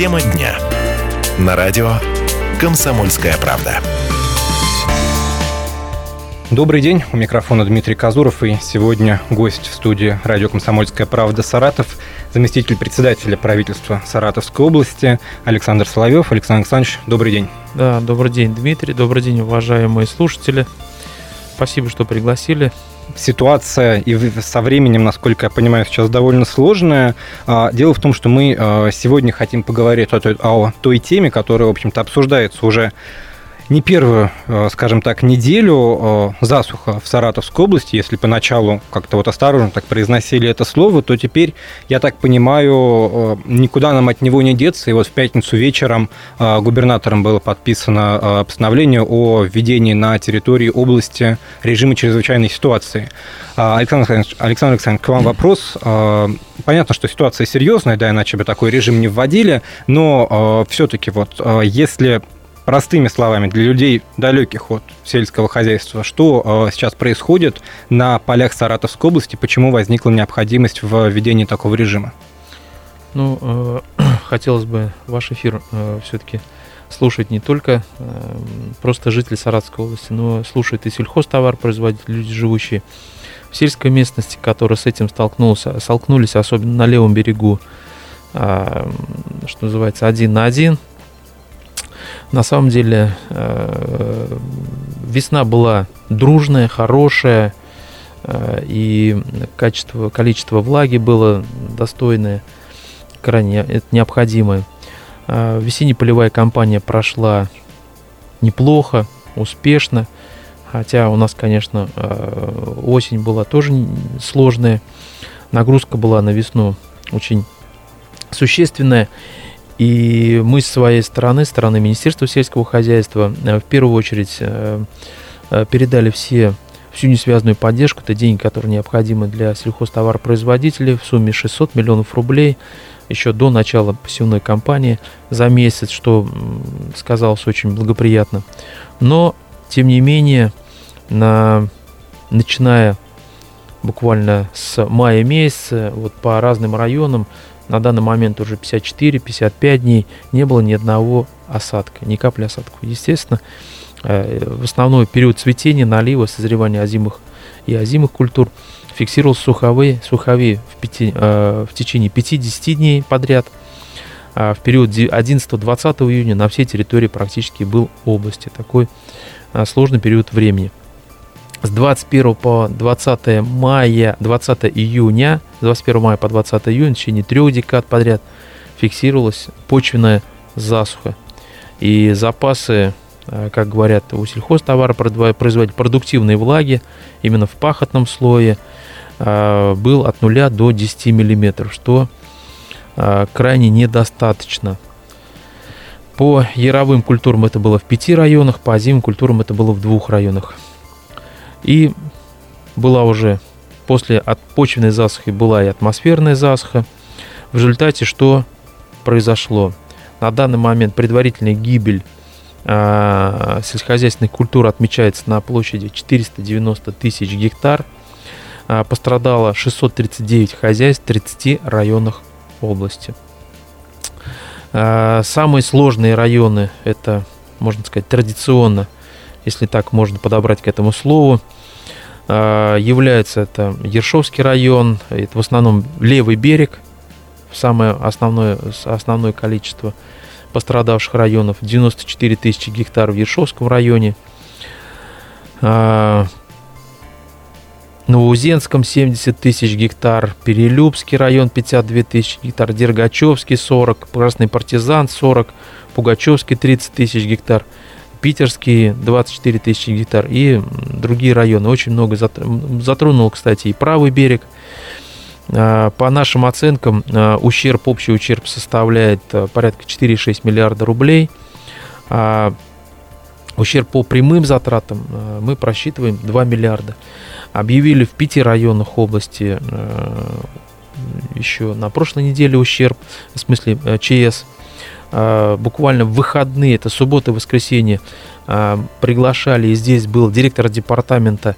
Тема дня. На радио «Комсомольская правда». Добрый день, у микрофона Дмитрий Казуров, и сегодня гость в студии радио «Комсомольская правда» Саратов, заместитель председателя правительства Саратовской области Александр Соловьев. Александр Александрович, добрый день. Да, добрый день, Дмитрий, добрый день, уважаемые слушатели. Спасибо, что пригласили ситуация и со временем, насколько я понимаю, сейчас довольно сложная. А, дело в том, что мы а, сегодня хотим поговорить о той, о той теме, которая, в общем-то, обсуждается уже не первую, э, скажем так, неделю э, засуха в Саратовской области. Если поначалу как-то вот осторожно так произносили это слово, то теперь, я так понимаю, э, никуда нам от него не деться. И вот в пятницу вечером губернатором было подписано постановление о введении на территории области режима чрезвычайной ситуации. Александр Александрович, Александр Александрович, к вам вопрос. Понятно, что ситуация серьезная, да, иначе бы такой режим не вводили, но все-таки вот если простыми словами, для людей далеких от сельского хозяйства, что э, сейчас происходит на полях Саратовской области, почему возникла необходимость в введении такого режима? Ну, э, хотелось бы ваш эфир э, все-таки слушать не только просто жители Саратовской области, но слушают и сельхозтовар производители, люди, живущие в сельской местности, которые с этим столкнулся, столкнулись, особенно на левом берегу, что называется, один на один – на самом деле э, весна была дружная, хорошая, э, и качество, количество влаги было достойное, крайне это необходимое. Э, весенне-полевая кампания прошла неплохо, успешно, хотя у нас, конечно, осень была тоже сложная, нагрузка была на весну очень существенная. И мы с своей стороны, стороны Министерства сельского хозяйства, э, в первую очередь э, э, передали все всю несвязанную поддержку, это деньги, которые необходимы для сельхозтоваропроизводителей в сумме 600 миллионов рублей еще до начала посевной кампании за месяц, что сказалось очень благоприятно. Но, тем не менее, на, начиная буквально с мая месяца, вот по разным районам на данный момент уже 54-55 дней не было ни одного осадка, ни капли осадков. Естественно, э, в основной период цветения, налива, созревания озимых и озимых культур фиксировался суховые, суховые в, пяти, э, в течение 50 дней подряд. А в период 11-20 июня на всей территории практически был области. Такой э, сложный период времени с 21 по 20 мая, 20 июня, 21 мая по 20 июня, в течение трех декад подряд фиксировалась почвенная засуха. И запасы, э, как говорят у сельхозтовара, производить продуктивной влаги именно в пахотном слое э, был от 0 до 10 миллиметров, что э, крайне недостаточно. По яровым культурам это было в пяти районах, по озимым культурам это было в двух районах. И была уже после от почвенной засухи была и атмосферная засуха. В результате что произошло? На данный момент предварительная гибель э, сельскохозяйственных культур отмечается на площади 490 тысяч гектар. Э, пострадало 639 хозяйств в 30 районах области. Э, самые сложные районы это, можно сказать, традиционно – если так можно подобрать к этому слову. А, является это Ершовский район, это в основном левый берег, самое основное, основное количество пострадавших районов, 94 тысячи гектаров в Ершовском районе, а, Новоузенском 70 тысяч гектар, Перелюбский район 52 тысячи гектар, Дергачевский 40, Красный партизан 40, Пугачевский 30 тысяч гектар – питерские 24 тысячи гектар и другие районы. Очень много затронул, кстати, и правый берег. А, по нашим оценкам, а, ущерб, общий ущерб составляет а, порядка 4,6 миллиарда рублей. Ущерб по прямым затратам мы просчитываем 2 миллиарда. Объявили в пяти районах области еще на прошлой неделе ущерб, в смысле ЧС а, буквально в выходные, это суббота и воскресенье, а, приглашали, и здесь был директор департамента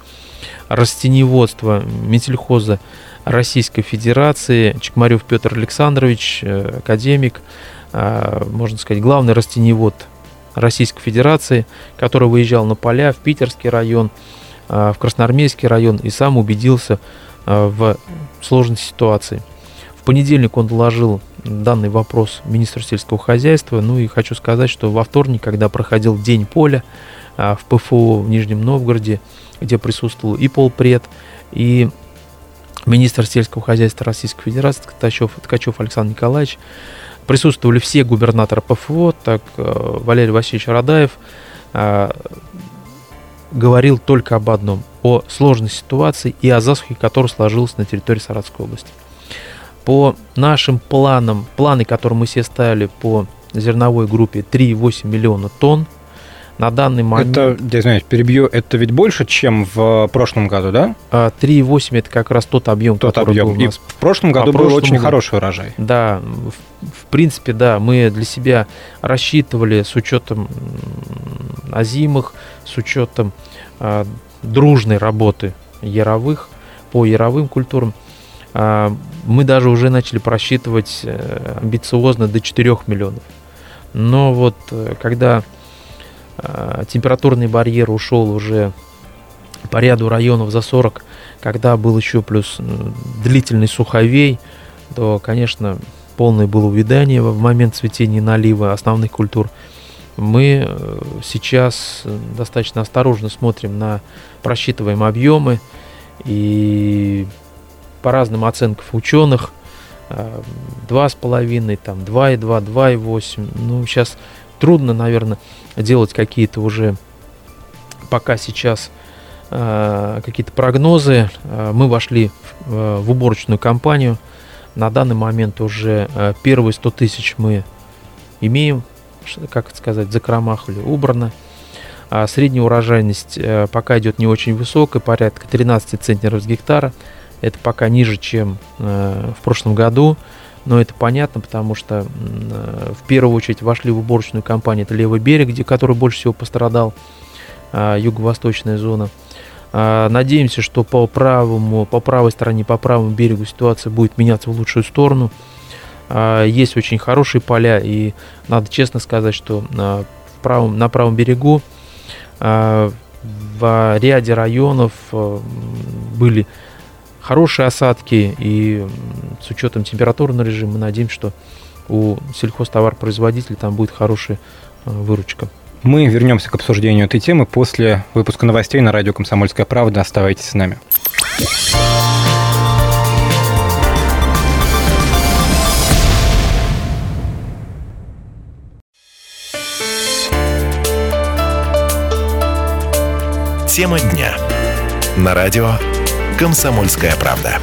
растеневодства Метельхоза Российской Федерации Чекмарев Петр Александрович, э, академик, можно сказать, главный растеневод Российской Федерации, который выезжал на поля в Питерский район, в Красноармейский район и сам убедился в сложной ситуации. В понедельник он доложил данный вопрос министру сельского хозяйства. Ну и хочу сказать, что во вторник, когда проходил День поля в ПФО в Нижнем Новгороде, где присутствовал и полпред, и министр сельского хозяйства Российской Федерации Ткачев, Ткачев Александр Николаевич. Присутствовали все губернаторы ПФО, так э, Валерий Васильевич Радаев э, говорил только об одном, о сложной ситуации и о засухе, которая сложилась на территории Саратовской области. По нашим планам, планы, которые мы себе ставили по зерновой группе 3,8 миллиона тонн, на данный момент... Это, я извиняюсь, перебью, это ведь больше, чем в прошлом году, да? 3,8 а, это как раз тот объем, тот который объем. был у нас. И в прошлом году а был прошлом очень хороший урожай. Да, в, в принципе, да, мы для себя рассчитывали с учетом озимых, с учетом а, дружной работы яровых, по яровым культурам, а, мы даже уже начали просчитывать э, амбициозно до 4 миллионов. Но вот э, когда а, температурный барьер ушел уже по ряду районов за 40, когда был еще плюс длительный суховей, то, конечно, полное было увядание в момент цветения налива основных культур. Мы э, сейчас достаточно осторожно смотрим на просчитываемые объемы и по разным оценкам ученых, 2,5, там 2,2, 2,8. Ну, сейчас трудно, наверное, делать какие-то уже пока сейчас э, какие-то прогнозы. Э, мы вошли в, э, уборочную кампанию. На данный момент уже э, первые 100 тысяч мы имеем, как это сказать, закромахали, убрано. А средняя урожайность э, пока идет не очень высокая, порядка 13 центнеров с гектара. Это пока ниже, чем э, в прошлом году. Но это понятно, потому что э, в первую очередь вошли в уборочную кампанию. Это левый берег, где, который больше всего пострадал, э, юго-восточная зона. Э, надеемся, что по правому, по правой стороне, по правому берегу ситуация будет меняться в лучшую сторону. Э, есть очень хорошие поля, и надо честно сказать, что в правом, на правом берегу в ряде районов были хорошие осадки, и с учетом температурного режима мы надеемся, что у сельхозтоваропроизводителей там будет хорошая э, выручка. Мы вернемся к обсуждению этой темы после выпуска новостей на радио «Комсомольская правда». Оставайтесь с нами. Тема дня. На радио «Комсомольская правда».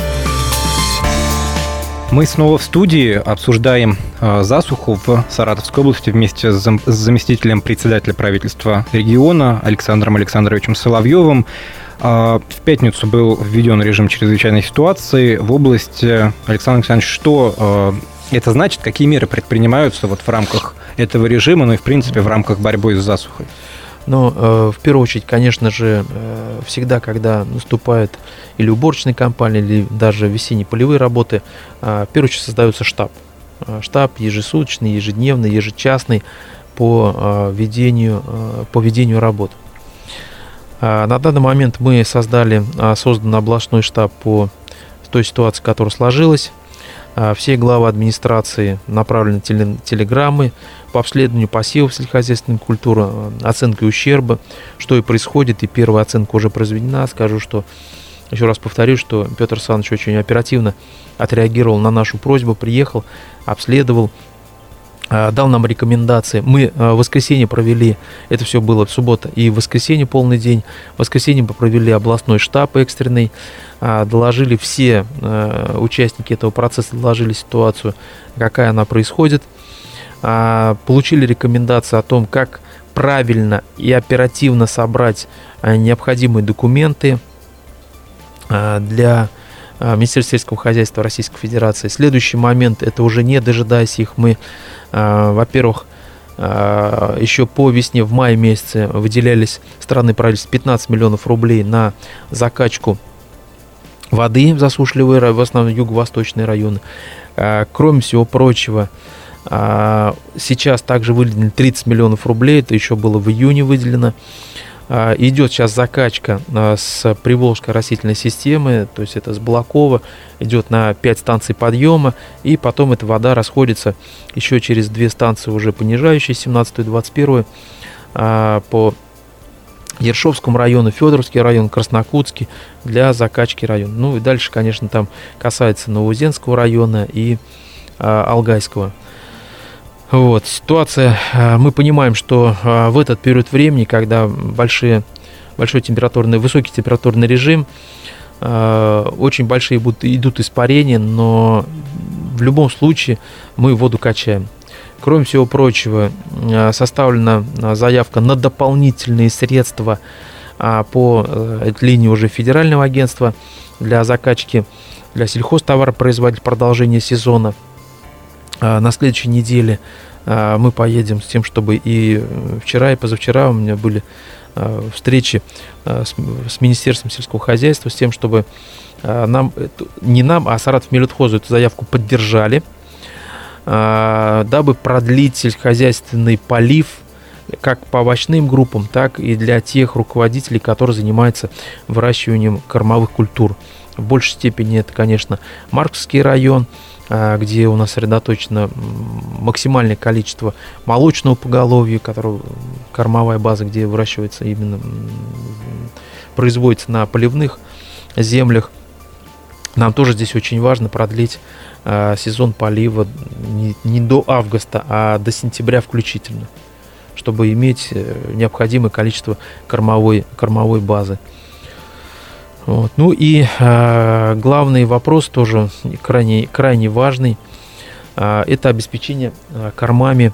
Мы снова в студии обсуждаем э, засуху в Саратовской области вместе с заместителем председателя правительства региона Александром Александровичем Соловьевым. Э, в пятницу был введен режим чрезвычайной ситуации в области. Александр Александрович, что э, это значит, какие меры предпринимаются вот в рамках этого режима, ну и в принципе в рамках борьбы с засухой? Но э, в первую очередь, конечно же, э, всегда, когда наступает или уборочная кампания, или даже весенние полевые работы, э, в первую очередь создается штаб. Э, штаб ежесуточный, ежедневный, ежечасный по э, ведению, э, по ведению работ. Э, на данный момент мы создали, э, создан областной штаб по той ситуации, которая сложилась. Э, все главы администрации направлены телеграммы по обследованию посевов сельскохозяйственной культуры, э, оценкой ущерба, что и происходит, и первая оценка уже произведена. Скажу, что еще раз повторю, что Петр Александрович очень оперативно отреагировал на нашу просьбу, приехал, обследовал, э, дал нам рекомендации. Мы э, в воскресенье провели, это все было в суббота и в воскресенье полный день. В воскресенье мы провели областной штаб экстренный, доложили все участники этого процесса, доложили ситуацию, какая она происходит – получили рекомендации о том, как правильно и оперативно собрать а, необходимые документы а, для Министерства сельского хозяйства Российской Федерации. Следующий момент, это уже не дожидаясь их, мы, во-первых, еще по весне, в мае месяце выделялись страны правительства 15 миллионов рублей на закачку воды в засушливые, в основном юго-восточные районы. Кроме всего прочего, А, сейчас также выделено 30 миллионов рублей, это еще было в июне выделено. А, идет сейчас закачка а, с Приволжской растительной системы, то есть это с Балакова, идет на 5 станций подъема, и потом эта вода расходится еще через две станции уже понижающие, 17 и 21 по Ершовскому району, Федоровский район, Краснокутский для закачки района. Ну и дальше, конечно, там касается Новоузенского района и Алгайского. Вот, ситуация, а, мы понимаем, что а, в этот период времени, когда большие, большой температурный, высокий температурный режим, а, очень большие будут, идут испарения, но в любом случае мы воду качаем. Кроме всего прочего, составлена заявка на дополнительные средства по э, линии уже федерального агентства для закачки для сельхозтоваропроизводителей продолжения сезона – а, на следующей неделе а, мы поедем с тем, чтобы и э, вчера, и позавчера у меня были а, встречи с Министерством сельского хозяйства с тем, чтобы нам, не нам, а Саратов Мелютхозу эту заявку поддержали, дабы продлить сельскохозяйственный полив как по овощным группам, так и для тех руководителей, которые занимаются выращиванием кормовых культур. В большей степени это, конечно, Марковский район, а, где у нас сосредоточено максимальное количество молочного поголовья, которое, кормовая база, где выращивается именно, производится на поливных землях. Нам тоже здесь очень важно продлить э, сезон полива не, не до августа, а до сентября включительно, чтобы иметь э, необходимое количество кормовой, кормовой базы. Вот. Ну и э, главный вопрос тоже крайне, крайне важный. Э, это обеспечение э, кормами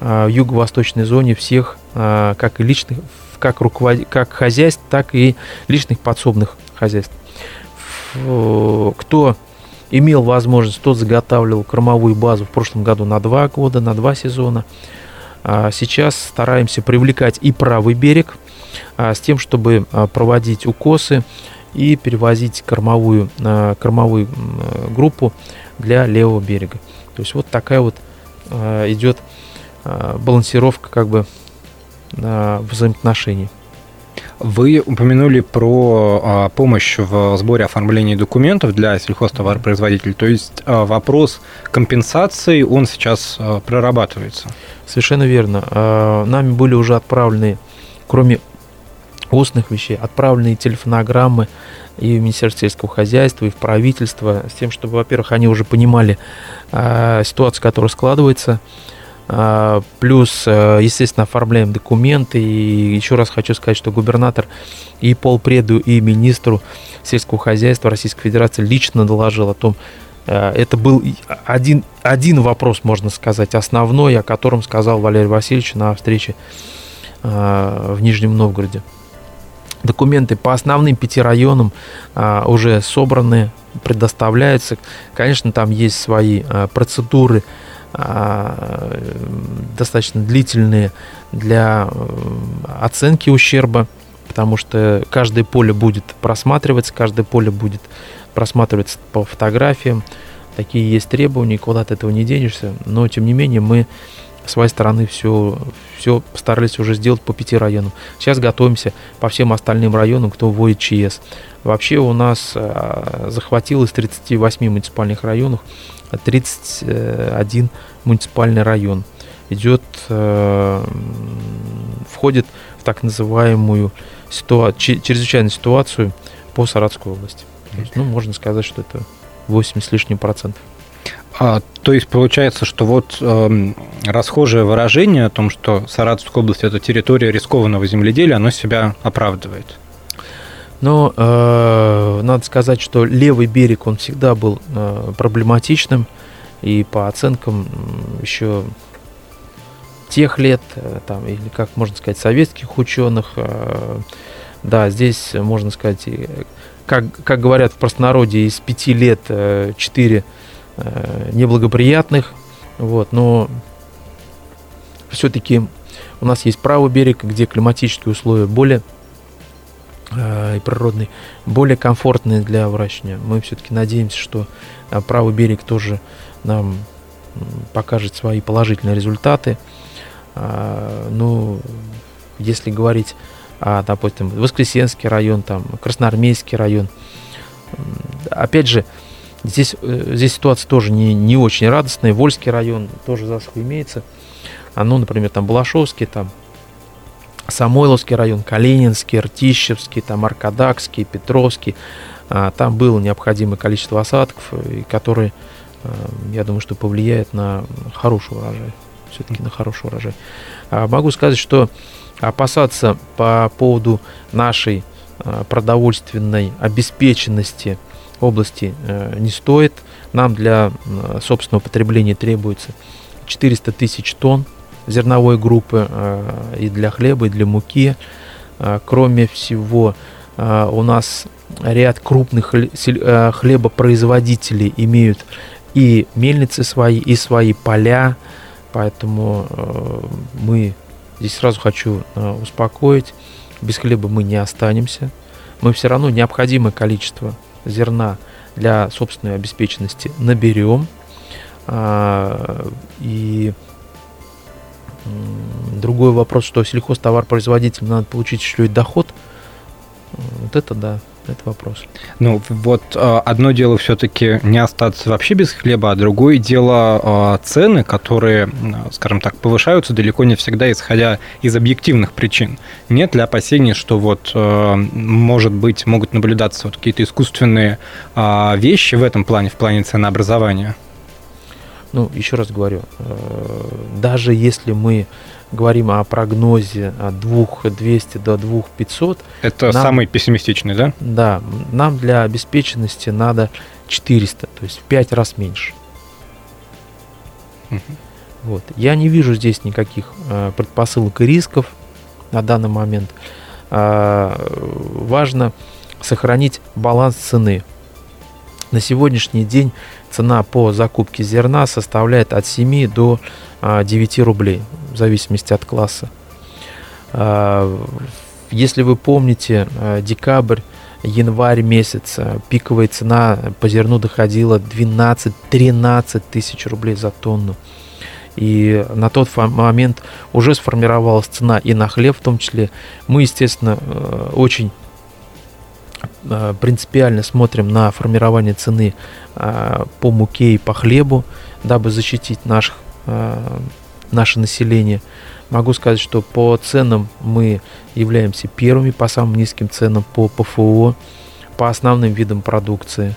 э, в юго-восточной зоне всех, э, как и личных, как, руковод... как хозяйств, так и личных подсобных хозяйств. Кто имел возможность, тот заготавливал кормовую базу в прошлом году на два года, на два сезона. А сейчас стараемся привлекать и правый берег с тем, чтобы проводить укосы, и перевозить кормовую, кормовую группу для левого берега. То есть вот такая вот а, идет балансировка как бы взаимоотношений. Вы упомянули про а, помощь в сборе оформления документов для сельхозтоваропроизводителей. То есть а, вопрос компенсации, он сейчас а, прорабатывается. Совершенно верно. А, нами были уже отправлены, кроме устных вещей, отправленные телефонограммы и в Министерство сельского хозяйства, и в правительство, с тем, чтобы, во-первых, они уже понимали э, ситуацию, которая складывается, э, плюс, э, естественно, оформляем документы, и еще раз хочу сказать, что губернатор и полпреду, и министру сельского хозяйства Российской Федерации лично доложил о том, это был один, один вопрос, можно сказать, основной, о котором сказал Валерий Васильевич на встрече в Нижнем Новгороде. Документы по основным пяти районам а, уже собраны, предоставляются. Конечно, там есть свои а, процедуры а, достаточно длительные для а, оценки ущерба, потому что каждое поле будет просматриваться, каждое поле будет просматриваться по фотографиям. Такие есть требования, куда от этого не денешься. Но, тем не менее, мы с своей стороны все, все постарались уже сделать по пяти районам. Сейчас готовимся по всем остальным районам, кто вводит ЧС. Вообще у нас э, захватил из 38 муниципальных районов 31 муниципальный район. Идет, э, входит в так называемую ситуа- чрезвычайную ситуацию по Саратовской области. Есть, ну, можно сказать, что это 80 с лишним процентов. А, то есть получается, что вот э, расхожее выражение о том, что Саратовская область это территория рискованного земледелия, оно себя оправдывает. Но э, надо сказать, что левый берег он всегда был э, проблематичным и по оценкам еще тех лет, э, там, или как можно сказать, советских ученых, э, да, здесь можно сказать, как, как говорят в простонародье, из пяти лет э, четыре Э, неблагоприятных, вот, но все-таки у нас есть правый берег, где климатические условия более э, и природные, более комфортные для выращивания. Мы все-таки надеемся, что э, правый берег тоже нам покажет свои положительные результаты. А, ну, если говорить о, допустим, Воскресенский район, там, Красноармейский район, опять же, здесь, э, здесь ситуация тоже не, не очень радостная. Вольский район тоже засуха имеется. А ну, например, там Балашовский, там Самойловский район, Калининский, Ртищевский, там Аркадакский, Петровский. А, там было необходимое количество осадков, которые, а, я думаю, что повлияет на хороший урожай. Все-таки на хороший урожай. А, могу сказать, что опасаться по поводу нашей продовольственной обеспеченности области э, не стоит. Нам для собственного потребления требуется 400 тысяч тонн зерновой группы э, и для хлеба, и для муки. Э, кроме всего, у нас ряд крупных хлебопроизводителей имеют и мельницы свои, и свои поля, поэтому мы здесь сразу хочу успокоить, без хлеба мы не останемся, мы все равно необходимое количество зерна для собственной обеспеченности наберем, и Другой вопрос, что сельхозтовар-производитель надо получить еще и доход. Вот это да, это вопрос. Ну, вот а, одно дело все-таки не остаться вообще без хлеба, а другое дело а, цены, которые, скажем так, повышаются далеко не всегда, исходя из объективных причин. Нет ли опасений, что вот, а, может быть, могут наблюдаться вот какие-то искусственные вещи в этом плане, в плане ценообразования? ну, еще раз говорю, э, даже если мы говорим о прогнозе от 2200 до 2500... Это нам, самый пессимистичный, да? Да, нам для обеспеченности надо 400, то есть в 5 раз меньше. Угу. Вот. Я не вижу здесь никаких э, предпосылок и рисков на данный момент. Э, важно сохранить баланс цены. На сегодняшний день цена по закупке зерна составляет от 7 до 9 а, рублей, в зависимости от класса. А, если вы помните, а, декабрь, январь месяц, пиковая цена по зерну доходила 12-13 тысяч рублей за тонну. И на тот момент уже сформировалась цена и на хлеб в том числе. Мы, естественно, э, очень принципиально смотрим на формирование цены э, по муке и по хлебу, дабы защитить наших, э, наше население. Могу сказать, что по ценам мы являемся первыми по самым низким ценам по ПФО, по основным видам продукции.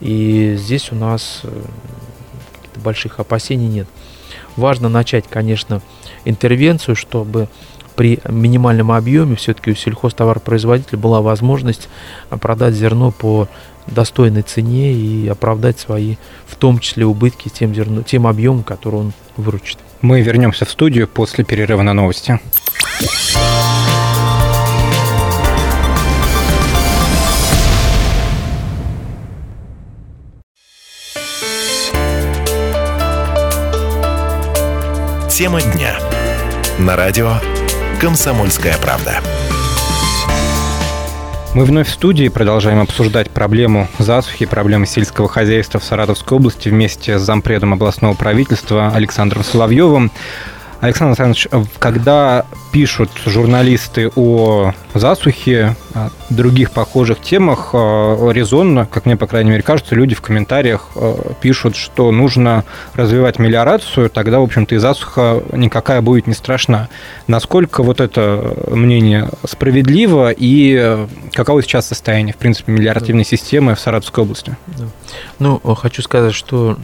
И здесь у нас больших опасений нет. Важно начать, конечно, интервенцию, чтобы при минимальном объеме все-таки у сельхозтоваропроизводителя была возможность а, продать зерно по достойной цене и оправдать свои, в том числе убытки тем, зерно, тем объемом, который он выручит. Мы вернемся в студию после перерыва на новости. Тема дня. На радио «Комсомольская правда». Мы вновь в студии продолжаем обсуждать проблему засухи, проблемы сельского хозяйства в Саратовской области вместе с зампредом областного правительства Александром Соловьевым. Александр Александрович, когда пишут журналисты о засухе, о других похожих темах, э, резонно, как мне, по крайней мере, кажется, люди в комментариях э, пишут, что нужно развивать мелиорацию, тогда, в общем-то, и засуха никакая будет не страшна. Насколько вот это мнение справедливо и э, каково сейчас состояние, в принципе, мелиоративной системы в Саратовской области? Ну, хочу сказать, что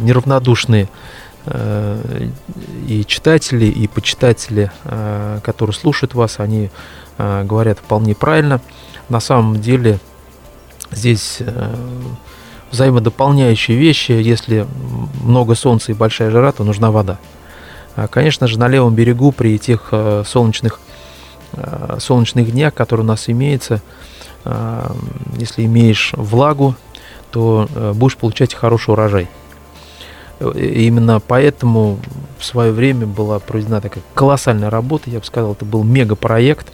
неравнодушные и читатели, и почитатели, э, которые слушают вас, они э, говорят вполне правильно. На самом деле здесь взаимодополняющие вещи. Если много солнца и большая жара, то нужна вода. А, конечно же, на левом берегу при тех солнечных, солнечных днях, которые у нас имеются, если имеешь влагу, то будешь получать хороший урожай. Именно поэтому в свое время была проведена такая колоссальная работа, я бы сказал, это был мегапроект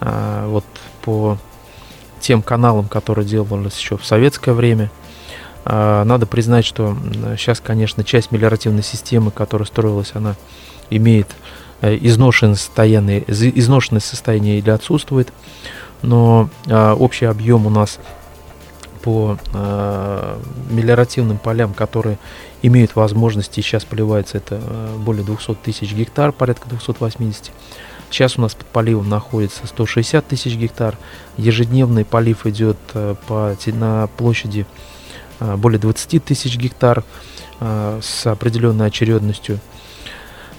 а, вот по тем каналам, которые делались еще в советское время. Надо признать, что сейчас, конечно, часть мелиоративной системы, которая строилась, она имеет изношенное состояние, изношенное состояние или отсутствует, но общий объем у нас по мелиоративным полям, которые имеют возможности, сейчас поливается это более 200 тысяч гектар, порядка 280 Сейчас у нас под поливом находится 160 тысяч гектар. Ежедневный полив идет э, по, на площади э, более 20 тысяч гектар э, с определенной очередностью.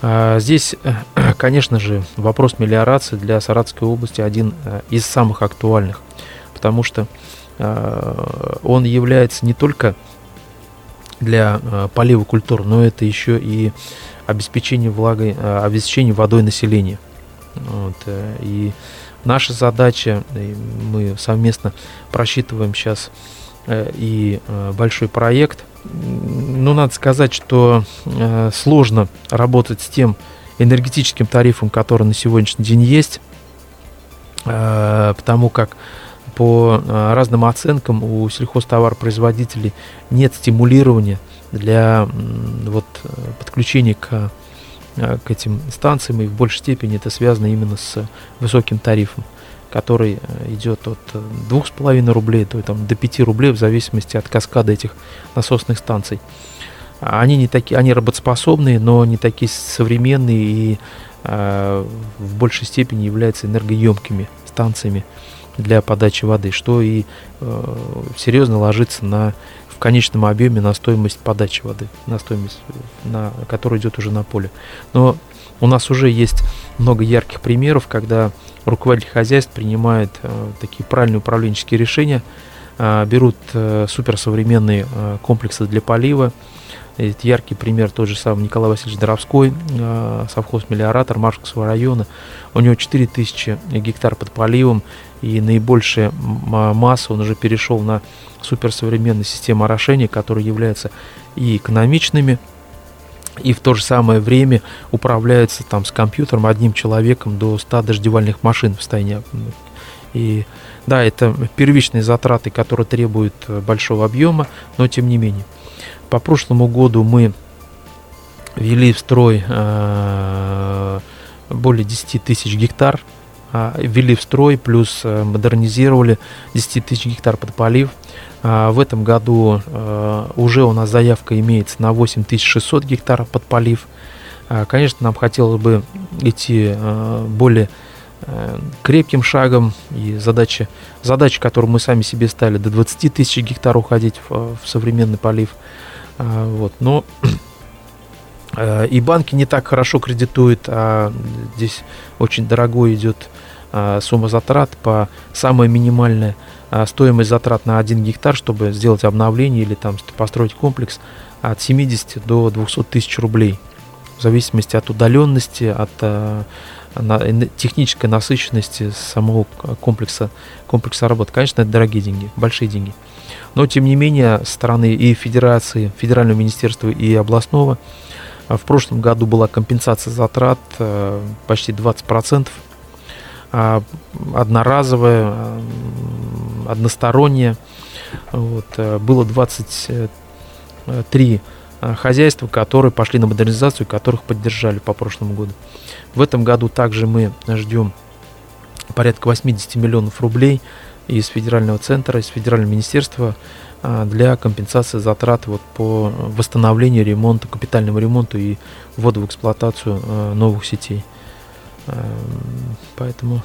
Здесь, конечно же, вопрос мелиорации для Саратовской области один из самых актуальных, потому что он является не только для полива культур, но это еще и обеспечение влагой, обеспечение водой населения. Вот, э, и наша задача, мы совместно просчитываем сейчас э, и э, большой проект. Ну, надо сказать, что сложно работать с тем энергетическим тарифом, который на сегодняшний день есть, потому как по разным оценкам у сельхозтоваропроизводителей нет стимулирования для вот, подключения к Э, к этим станциям, и в большей степени это связано именно с высоким тарифом, который э, идет от 2,5 рублей до, там, до 5 рублей в зависимости от каскада этих насосных станций. Они, не такие, они работоспособные, но не такие современные и э, в большей степени являются энергоемкими станциями для подачи воды, что и э, серьезно ложится на в конечном объеме на стоимость подачи воды, на стоимость, на, которая идет уже на поле. Но у нас уже есть много ярких примеров, когда руководитель хозяйств принимает э, такие правильные управленческие решения, э, берут э, суперсовременные э, комплексы для полива. Это яркий пример тот же самый Николай Васильевич Доровской, э, совхоз-мелиоратор Маршковского района. У него 4000 гектар под поливом, и наибольшая масса он уже перешел на суперсовременные системы орошения, которые являются и экономичными, и в то же самое время управляются там с компьютером одним человеком до 100 дождевальных машин в состоянии. И да, это первичные затраты, которые требуют э, большого объема, но тем не менее. По прошлому году мы ввели в строй э, более 10 тысяч гектар, ввели в строй, плюс э, модернизировали 10 тысяч гектар под полив. А, в этом году а, уже у нас заявка имеется на 8600 гектаров под полив. А, конечно, нам хотелось бы идти более крепким шагом и задача, задача, которую мы сами себе ставили, до 20 тысяч гектар уходить в, в современный полив. Вот. Но и банки не так хорошо кредитуют, а здесь очень дорогой идет сумма затрат по самая минимальная – а, стоимость затрат на 1 гектар, чтобы сделать обновление или там построить комплекс от 70 до 200 тысяч рублей. В зависимости от удаленности, от а, технической насыщенности самого комплекса, комплекса работ. Конечно, это дорогие деньги, большие деньги. Но, тем не менее, стороны и Федерации, Федерального министерства и областного а, в прошлом году была компенсация затрат почти 20%. Одноразовая, одностороннее. Вот. Э, было 23 э, хозяйства, которые пошли на модернизацию, которых поддержали по прошлому году. В этом году также мы ждем порядка 80 миллионов рублей из федерального центра, из федерального министерства э, для компенсации затрат вот по восстановлению, ремонту, капитальному ремонту и вводу в эксплуатацию новых сетей. Поэтому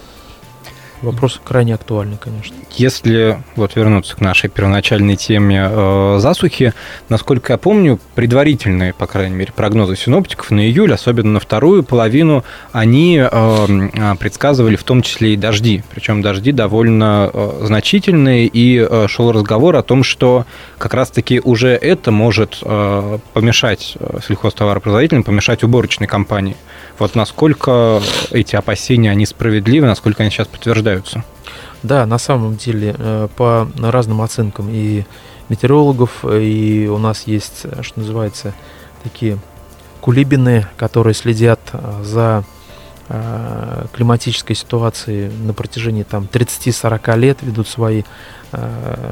Вопрос крайне актуальный, конечно. Если вот вернуться к нашей первоначальной теме э, засухи, насколько я помню, предварительные, по крайней мере, прогнозы синоптиков на июль, особенно на вторую половину, они э, э предсказывали в том числе и дожди. Причем дожди довольно э, значительные, и э, шел разговор о том, что как раз-таки уже это может э, помешать э, сельхозтоваропроизводителям, помешать уборочной кампании. Вот насколько эти опасения, они справедливы, насколько они сейчас подтверждаются? Да, на самом деле, э, по разным оценкам и метеорологов, и у нас есть, э, что называется, такие кулибины, которые следят э, за климатической ситуацией на протяжении там 30-40 лет, ведут свои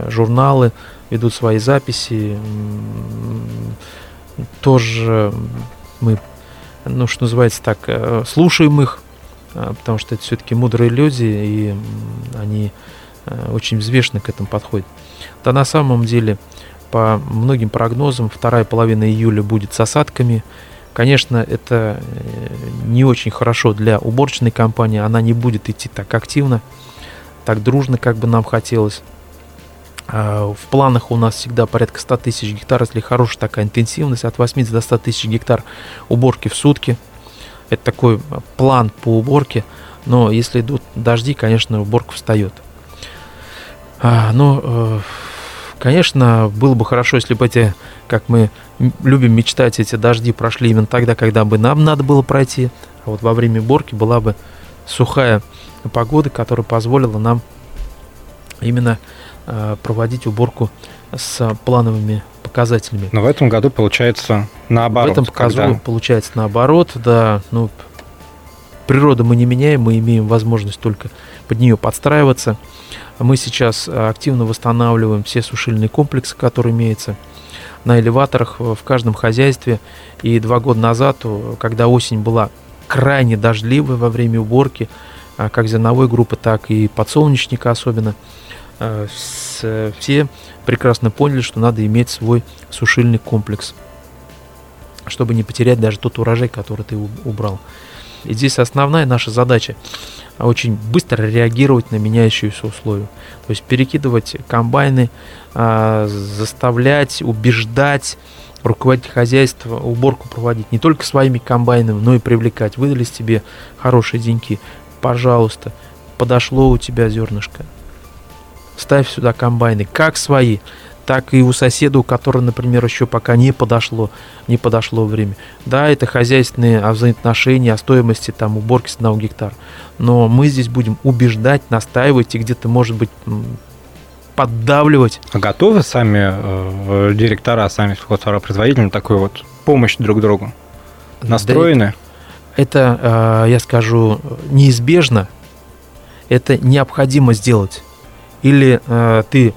журналы, ведут свои записи. Тоже мы, ну, что называется так, э, слушаем их, а, потому что это все-таки мудрые люди, и они э, очень взвешенно к этому подходят. Да на самом деле, по многим прогнозам, вторая половина июля будет с осадками. Конечно, это э, не очень хорошо для уборочной компании, она не будет идти так активно, так дружно, как бы нам хотелось. А, в планах у нас всегда порядка 100 тысяч гектар, если хорошая такая интенсивность, от 80 до 100 тысяч гектар уборки в сутки. Это такой план по уборке, но если идут дожди, конечно, уборка встает. А, но, э, конечно, было бы хорошо, если бы эти, как мы любим мечтать, эти дожди прошли именно тогда, когда бы нам надо было пройти. А вот во время уборки была бы сухая погода, которая позволила нам именно проводить уборку с плановыми показателями. Но в этом году получается наоборот. В этом году когда... получается наоборот, да. Ну, природу мы не меняем, мы имеем возможность только под нее подстраиваться. Мы сейчас активно восстанавливаем все сушильные комплексы, которые имеются на элеваторах в каждом хозяйстве. И два года назад, когда осень была крайне дождливой во время уборки, как зерновой группы, так и подсолнечника особенно – Э, все прекрасно поняли, что надо иметь свой сушильный комплекс, чтобы не потерять даже тот урожай, который ты убрал. И здесь основная наша задача очень быстро реагировать на меняющиеся условия. То есть перекидывать комбайны, а, заставлять, убеждать руководить хозяйство, уборку проводить не только своими комбайнами, но и привлекать. Выдались тебе хорошие деньги, пожалуйста, подошло у тебя зернышко, ставь сюда комбайны, как свои, так и у соседа, у которого, например, еще пока не подошло, не подошло время. Да, это хозяйственные взаимоотношения о стоимости там уборки с одного гектара. Но мы здесь будем убеждать, настаивать и где-то, может быть, поддавливать. А готовы сами э, директора, сами производители на такую вот помощь друг другу? Настроены? Да это, это э, я скажу, неизбежно. Это необходимо сделать или э, ты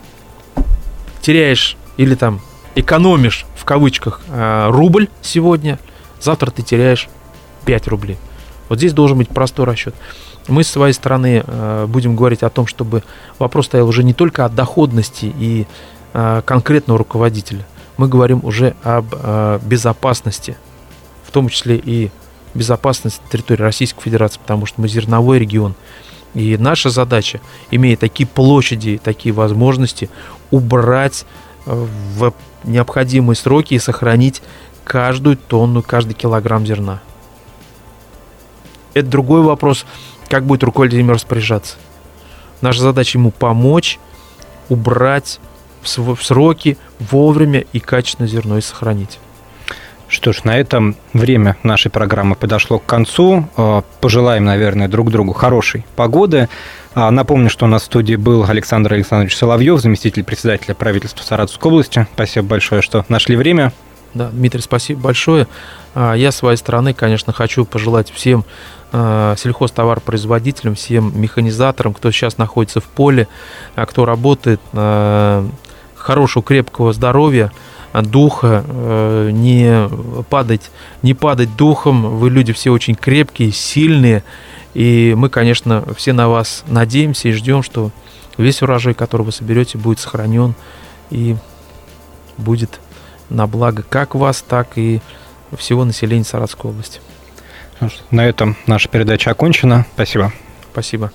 теряешь или там экономишь в кавычках э, рубль сегодня, завтра ты теряешь 5 рублей. Вот здесь должен быть простой расчет. Мы с своей стороны э, будем говорить о том, чтобы вопрос стоял уже не только о доходности и э, конкретного руководителя. Мы говорим уже об э, безопасности, в том числе и безопасности территории Российской Федерации, потому что мы зерновой регион. И наша задача, имея такие площади, такие возможности, убрать э, в необходимые сроки и сохранить каждую тонну, каждый килограмм зерна. Это другой вопрос, как будет руководитель им распоряжаться. Наша задача ему помочь, убрать в сроки вовремя и качественно зерно и сохранить. Что ж, на этом время нашей программы подошло к концу. Э, пожелаем, наверное, друг другу хорошей погоды. А, напомню, что у нас в студии был Александр Александрович Соловьев, заместитель председателя правительства Саратовской области. Спасибо большое, что нашли время. Да, Дмитрий, спасибо большое. А, я с своей стороны, конечно, хочу пожелать всем а, сельхозтоваропроизводителям, всем механизаторам, кто сейчас находится в поле, кто работает, хорошего, крепкого здоровья, духа, э, не падать, не падать духом. Вы люди все очень крепкие, сильные. И мы, конечно, все на вас надеемся и ждем, что весь урожай, который вы соберете, будет сохранен и будет на благо как вас, так и всего населения Саратовской области. На этом наша передача окончена. Спасибо. Спасибо.